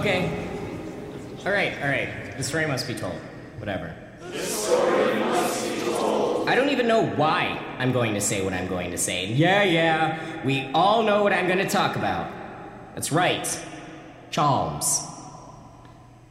Okay. All right, all right. The story must be told. Whatever. This story must be told. I don't even know why I'm going to say what I'm going to say. Yeah, yeah. We all know what I'm going to talk about. That's right. Chalms.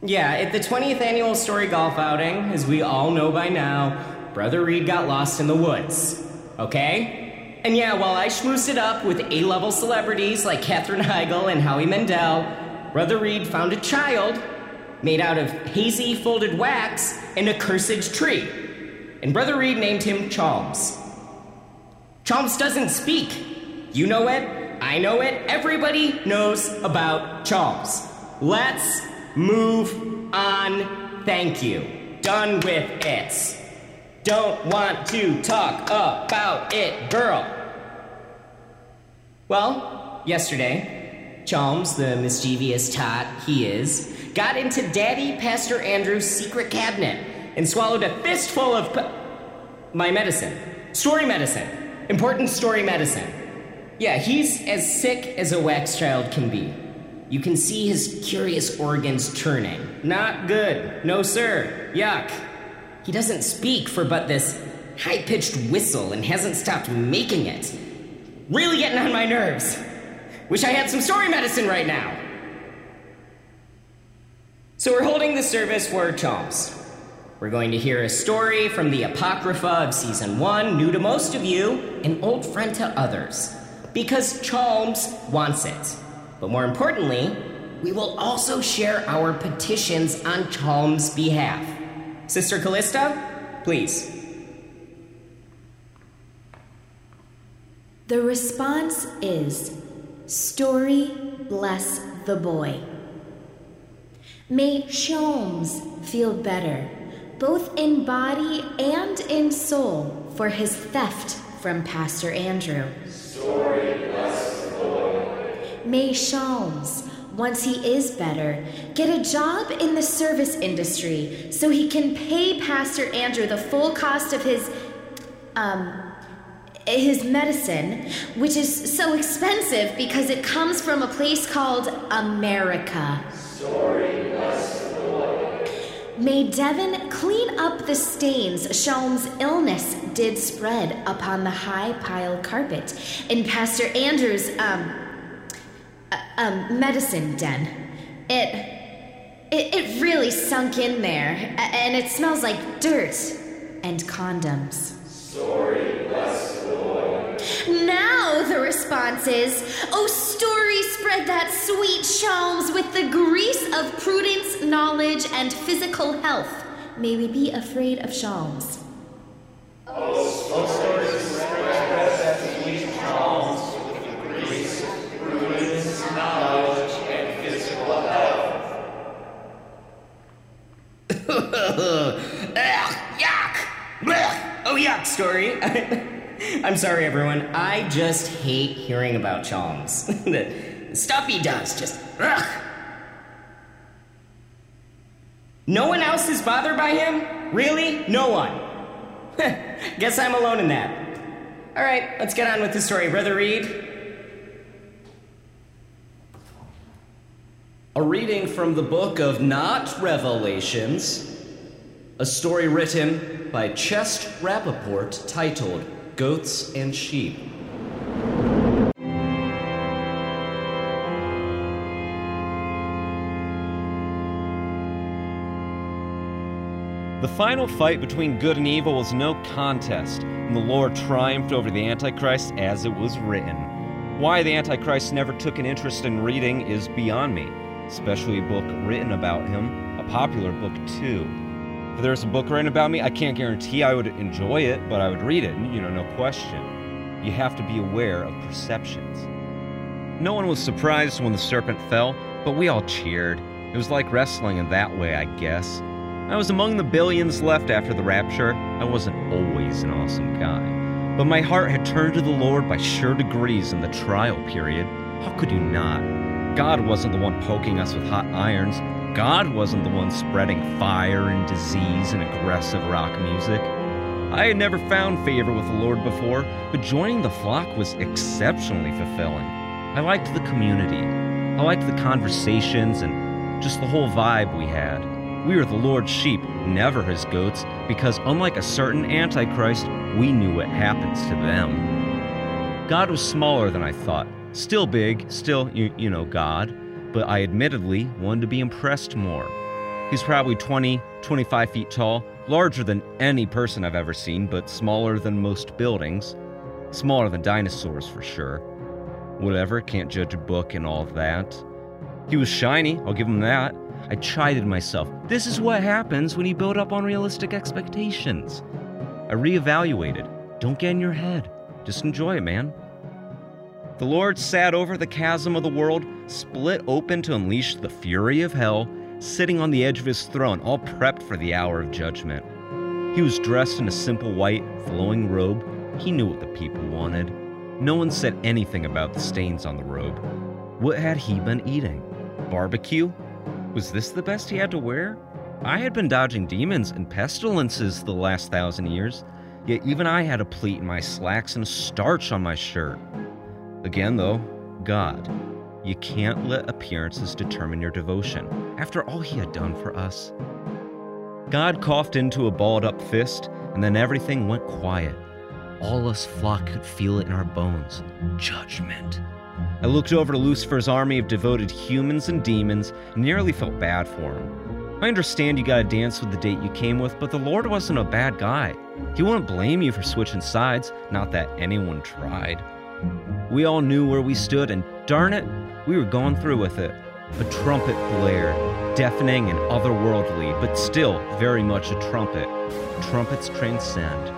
Yeah, at the 20th annual story golf outing, as we all know by now, Brother Reed got lost in the woods. Okay? And yeah, while I schmoosed it up with A level celebrities like Katherine Heigl and Howie Mandel, Brother Reed found a child made out of hazy folded wax in a cursed tree. And Brother Reed named him Chalms. Chalms doesn't speak. You know it, I know it, everybody knows about Chalms. Let's move on. Thank you. Done with it. Don't want to talk about it, girl. Well, yesterday, Chalms, the mischievous tot he is, got into Daddy Pastor Andrew's secret cabinet and swallowed a fistful of pu- my medicine. Story medicine. Important story medicine. Yeah, he's as sick as a wax child can be. You can see his curious organs turning. Not good. No, sir. Yuck. He doesn't speak for but this high pitched whistle and hasn't stopped making it. Really getting on my nerves. Wish I had some story medicine right now. So, we're holding the service for Chalms. We're going to hear a story from the Apocrypha of Season 1, new to most of you, and old friend to others. Because Chalms wants it. But more importantly, we will also share our petitions on Chalms' behalf. Sister Callista, please. The response is Story bless the boy. May Chalms feel better, both in body and in soul, for his theft from Pastor Andrew. Story bless the boy. May Chalms, once he is better, get a job in the service industry so he can pay Pastor Andrew the full cost of his, um, his medicine, which is so expensive because it comes from a place called America. Boy. May Devon clean up the stains Chalms' illness did spread upon the high pile carpet in Pastor Andrew's um, uh, um medicine den. It, it it really sunk in there, and it smells like dirt and condoms. Boy. Now the response is, Oh, story spread that sweet Chalms with the grease of prudence, knowledge, and physical health. May we be afraid of Shalms. Oh, story spread that sweet Chalms with the grease of prudence, knowledge, and physical health. Ugh, yuck! Blech. Oh, yuck, story. I'm sorry, everyone. I just hate hearing about Chalms. the stuff he does, just. Ugh. No one else is bothered by him? Really? No one. Guess I'm alone in that. All right, let's get on with the story. Brother Reed, A reading from the book of Not Revelations, a story written by Chest Rappaport titled Goats and Sheep. The final fight between good and evil was no contest, and the Lord triumphed over the Antichrist as it was written. Why the Antichrist never took an interest in reading is beyond me, especially a book written about him, a popular book too. If there's a book written about me, I can't guarantee I would enjoy it, but I would read it, you know, no question. You have to be aware of perceptions. No one was surprised when the serpent fell, but we all cheered. It was like wrestling in that way, I guess. I was among the billions left after the rapture. I wasn't always an awesome guy. But my heart had turned to the Lord by sure degrees in the trial period. How could you not? God wasn't the one poking us with hot irons. God wasn't the one spreading fire and disease and aggressive rock music. I had never found favor with the Lord before, but joining the flock was exceptionally fulfilling. I liked the community. I liked the conversations and just the whole vibe we had. We were the Lord's sheep, never his goats, because unlike a certain Antichrist, we knew what happens to them. God was smaller than I thought. Still big, still, you, you know, God, but I admittedly wanted to be impressed more. He's probably 20, 25 feet tall, larger than any person I've ever seen, but smaller than most buildings. Smaller than dinosaurs for sure. Whatever, can't judge a book and all that. He was shiny, I'll give him that. I chided myself. This is what happens when you build up unrealistic expectations. I reevaluated. Don't get in your head. Just enjoy it, man. The Lord sat over the chasm of the world, split open to unleash the fury of hell, sitting on the edge of his throne, all prepped for the hour of judgment. He was dressed in a simple white, flowing robe. He knew what the people wanted. No one said anything about the stains on the robe. What had he been eating? Barbecue? Was this the best he had to wear? I had been dodging demons and pestilences the last thousand years, yet even I had a pleat in my slacks and starch on my shirt. Again, though, God. You can't let appearances determine your devotion, after all He had done for us. God coughed into a balled up fist, and then everything went quiet. All us flock could feel it in our bones judgment. I looked over to Lucifer's army of devoted humans and demons and nearly felt bad for him. I understand you gotta dance with the date you came with, but the Lord wasn't a bad guy. He wouldn't blame you for switching sides, not that anyone tried. We all knew where we stood, and darn it, we were going through with it. A trumpet blared, deafening and otherworldly, but still very much a trumpet. Trumpets transcend.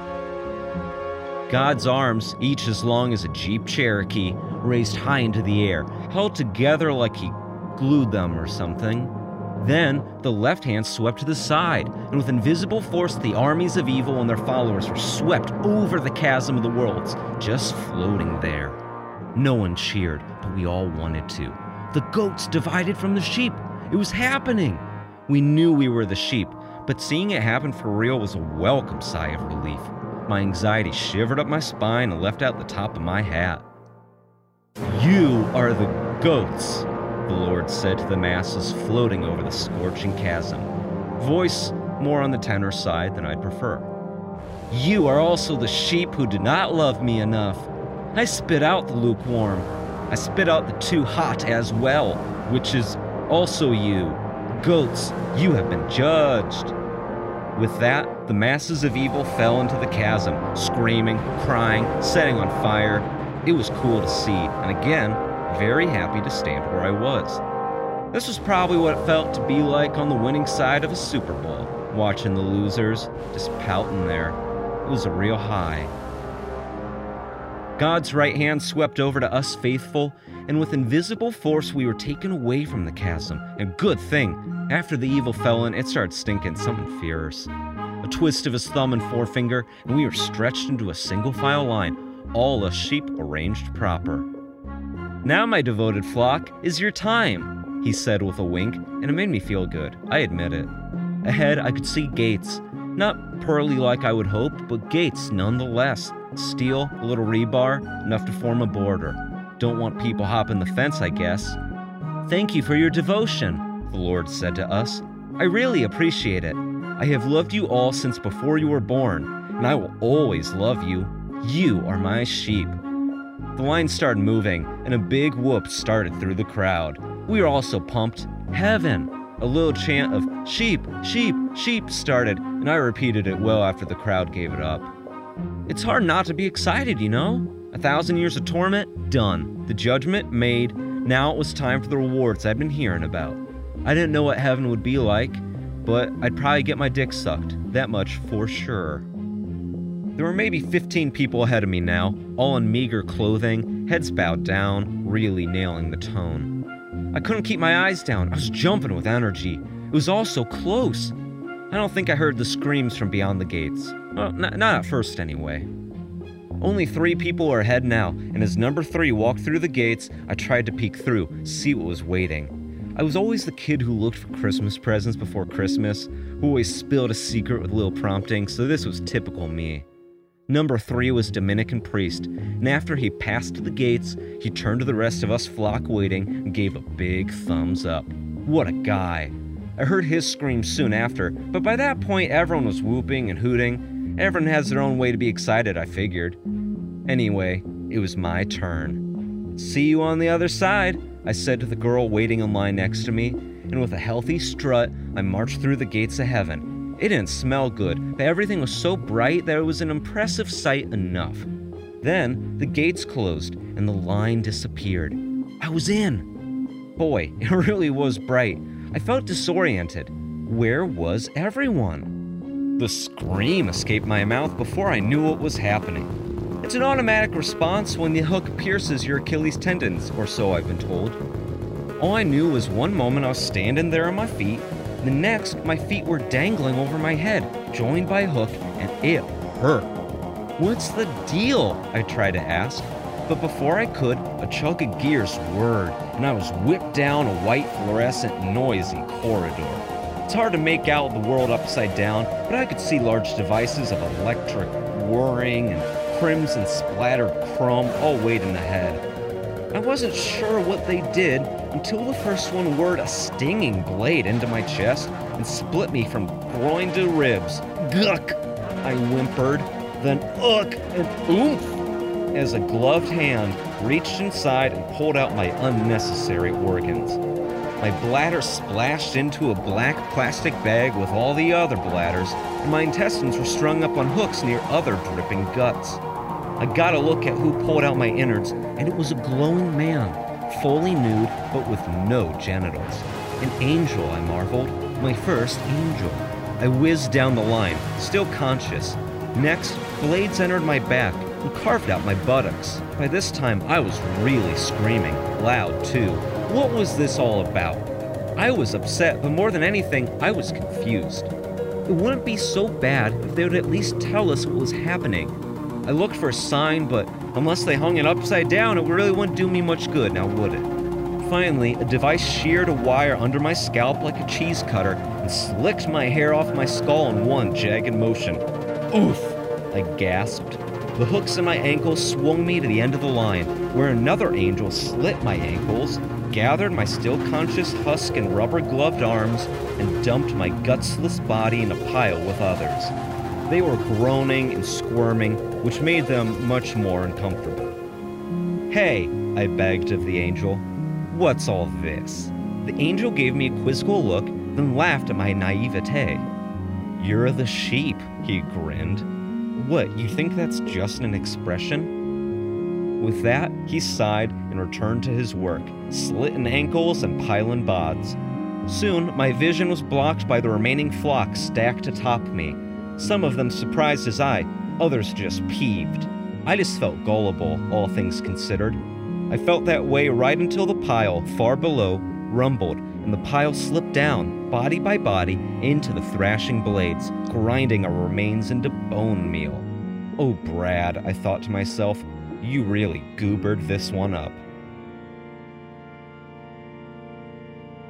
God's arms, each as long as a Jeep Cherokee, raised high into the air, held together like he glued them or something. Then the left hand swept to the side, and with invisible force, the armies of evil and their followers were swept over the chasm of the worlds, just floating there. No one cheered, but we all wanted to. The goats divided from the sheep. It was happening. We knew we were the sheep, but seeing it happen for real was a welcome sigh of relief. My anxiety shivered up my spine and left out the top of my hat. You are the goats, the Lord said to the masses floating over the scorching chasm. Voice more on the tenor side than I'd prefer. You are also the sheep who did not love me enough. I spit out the lukewarm. I spit out the too hot as well, which is also you. Goats, you have been judged. With that, the masses of evil fell into the chasm, screaming, crying, setting on fire. It was cool to see, and again, very happy to stand where I was. This was probably what it felt to be like on the winning side of a Super Bowl, watching the losers just pouting there. It was a real high. God's right hand swept over to us faithful, and with invisible force we were taken away from the chasm. And good thing, after the evil fell in, it started stinking something fierce. A twist of his thumb and forefinger, and we were stretched into a single file line, all a sheep arranged proper. Now, my devoted flock, is your time, he said with a wink, and it made me feel good, I admit it. Ahead, I could see gates. Not pearly like I would hope, but gates nonetheless. Steel, a little rebar, enough to form a border. Don't want people hopping the fence, I guess. Thank you for your devotion, the Lord said to us. I really appreciate it. I have loved you all since before you were born, and I will always love you. You are my sheep. The line started moving, and a big whoop started through the crowd. We were all so pumped. Heaven! A little chant of sheep, sheep, sheep started, and I repeated it well after the crowd gave it up. It's hard not to be excited, you know? A thousand years of torment, done. The judgment made. Now it was time for the rewards I'd been hearing about. I didn't know what heaven would be like, but I'd probably get my dick sucked. That much for sure. There were maybe 15 people ahead of me now, all in meager clothing, heads bowed down, really nailing the tone. I couldn't keep my eyes down. I was jumping with energy. It was all so close. I don't think I heard the screams from beyond the gates. Well, n- not at first, anyway. Only three people were ahead now, and as number three walked through the gates, I tried to peek through, see what was waiting. I was always the kid who looked for Christmas presents before Christmas, who always spilled a secret with little prompting, so this was typical me. Number three was Dominican priest, and after he passed the gates, he turned to the rest of us flock waiting and gave a big thumbs up. What a guy. I heard his scream soon after, but by that point everyone was whooping and hooting. Everyone has their own way to be excited, I figured. Anyway, it was my turn. See you on the other side, I said to the girl waiting in line next to me, and with a healthy strut, I marched through the gates of heaven. It didn't smell good, but everything was so bright that it was an impressive sight enough. Then the gates closed and the line disappeared. I was in. Boy, it really was bright. I felt disoriented. Where was everyone? The scream escaped my mouth before I knew what was happening. It's an automatic response when the hook pierces your Achilles tendons, or so I've been told. All I knew was one moment I was standing there on my feet, the next, my feet were dangling over my head, joined by a hook, and it hurt. What's the deal? I tried to ask. But before I could, a chunk of gears whirred, and I was whipped down a white, fluorescent, noisy corridor. It's hard to make out the world upside down, but I could see large devices of electric whirring and crimson splattered chrome all waiting ahead. I wasn't sure what they did until the first one whirred a stinging blade into my chest and split me from groin to ribs. Guck! I whimpered, then ugh and oomph as a gloved hand reached inside and pulled out my unnecessary organs. My bladder splashed into a black plastic bag with all the other bladders, and my intestines were strung up on hooks near other dripping guts. I got a look at who pulled out my innards, and it was a glowing man, fully nude but with no genitals. An angel, I marveled. My first angel. I whizzed down the line, still conscious. Next, blades entered my back and carved out my buttocks. By this time, I was really screaming, loud too. What was this all about? I was upset, but more than anything, I was confused. It wouldn't be so bad if they would at least tell us what was happening. I looked for a sign, but unless they hung it upside down, it really wouldn't do me much good, now would it? Finally, a device sheared a wire under my scalp like a cheese cutter and slicked my hair off my skull in one jagged motion. Oof! I gasped. The hooks in my ankles swung me to the end of the line, where another angel slit my ankles, gathered my still conscious husk and rubber gloved arms, and dumped my gutsless body in a pile with others. They were groaning and squirming, which made them much more uncomfortable. Hey, I begged of the angel, what's all this? The angel gave me a quizzical look, then laughed at my naivete. You're the sheep, he grinned. What, you think that's just an expression? With that, he sighed and returned to his work, slitting ankles and piling bods. Soon, my vision was blocked by the remaining flock stacked atop me, some of them surprised as I, others just peeved. I just felt gullible, all things considered. I felt that way right until the pile, far below, rumbled, and the pile slipped down, body by body, into the thrashing blades, grinding our remains into bone meal. Oh, Brad, I thought to myself, you really goobered this one up.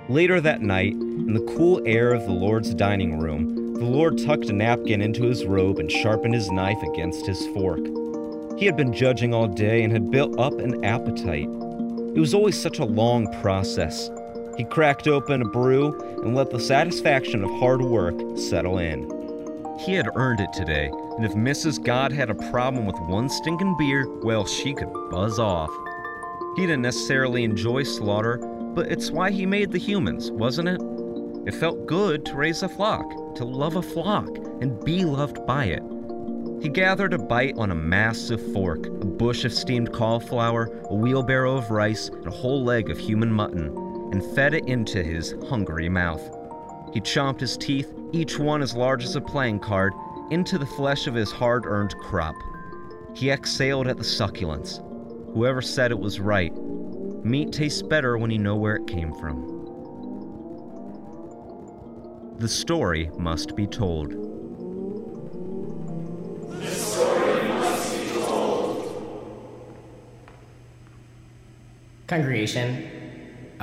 Later that night, in the cool air of the Lord's dining room, the Lord tucked a napkin into his robe and sharpened his knife against his fork. He had been judging all day and had built up an appetite. It was always such a long process. He cracked open a brew and let the satisfaction of hard work settle in. He had earned it today, and if Mrs. God had a problem with one stinking beer, well, she could buzz off. He didn't necessarily enjoy slaughter, but it's why he made the humans, wasn't it? It felt good to raise a flock, to love a flock, and be loved by it. He gathered a bite on a massive fork, a bush of steamed cauliflower, a wheelbarrow of rice, and a whole leg of human mutton, and fed it into his hungry mouth. He chomped his teeth, each one as large as a playing card, into the flesh of his hard earned crop. He exhaled at the succulence. Whoever said it was right. Meat tastes better when you know where it came from. The story must be told. The story must be told. Congregation,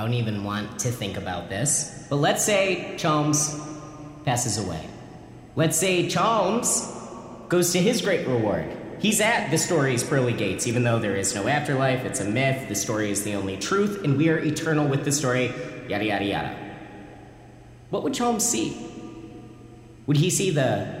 I don't even want to think about this, but let's say Chalms passes away. Let's say Chalms goes to his great reward. He's at the story's pearly gates, even though there is no afterlife, it's a myth, the story is the only truth, and we are eternal with the story, yada yada yada. what would Chalmers see? Would he see the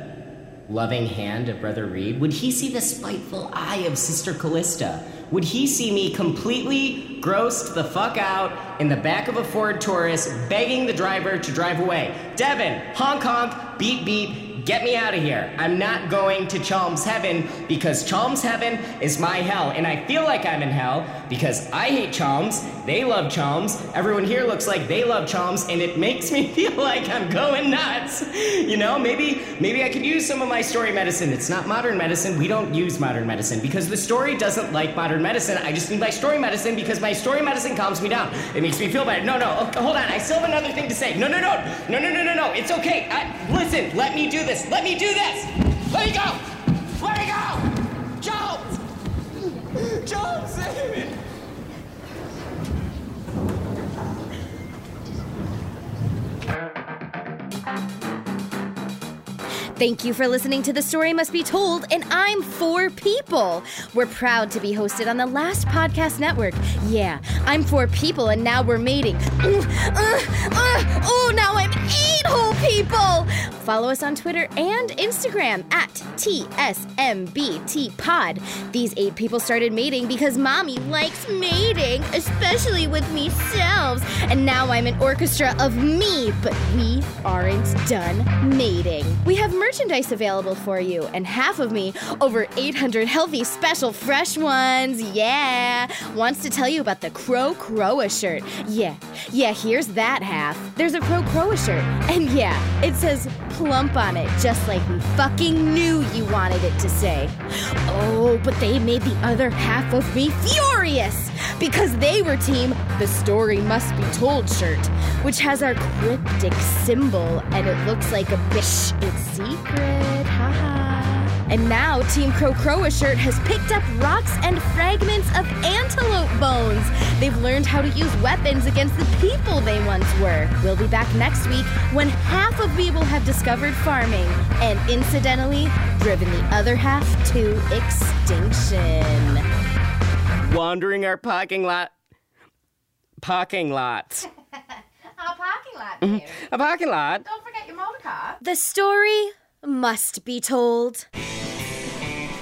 loving hand of Brother Reed? Would he see the spiteful eye of Sister Callista? Would he see me completely grossed the fuck out in the back of a Ford Taurus, begging the driver to drive away? Devin, honk honk, beep beep, Get me out of here. I'm not going to Chalm's heaven because Chalm's heaven is my hell. And I feel like I'm in hell because I hate Chalm's. They love Chalm's. Everyone here looks like they love Chalm's, and it makes me feel like I'm going nuts. You know, maybe maybe I could use some of my story medicine. It's not modern medicine. We don't use modern medicine because the story doesn't like modern medicine. I just need my story medicine because my story medicine calms me down. It makes me feel better. No, no, okay, hold on. I still have another thing to say. No, no, no, no, no, no, no, no. It's okay. I, listen, let me do this this. Let me do this. Let me go. Let me go. Jones. Jones, Thank you for listening to The Story Must Be Told, and I'm Four People. We're proud to be hosted on the Last Podcast Network. Yeah, I'm Four People, and now we're mating. Uh, uh, uh, oh, now I'm eight people! Follow us on Twitter and Instagram at TSMBTPod. These eight people started mating because mommy likes mating, especially with me selves. And now I'm an orchestra of me, but we aren't done mating. We have merchandise available for you, and half of me, over 800 healthy, special, fresh ones, yeah, wants to tell you about the Crow Crowa shirt. Yeah, yeah, here's that half. There's a Crow Crowa shirt, and yeah, it says plump on it, just like we fucking knew you wanted it to say. Oh, but they made the other half of me furious because they were team The Story Must Be Told shirt, which has our cryptic symbol and it looks like a bish. It's secret. And now Team Crow Crowa shirt has picked up rocks and fragments of antelope bones. They've learned how to use weapons against the people they once were. We'll be back next week when half of me will have discovered farming and incidentally driven the other half to extinction. Wandering our parking lot. Parking lot. A parking lot, mm-hmm. dear. A parking lot. Don't forget your motor car. The story must be told.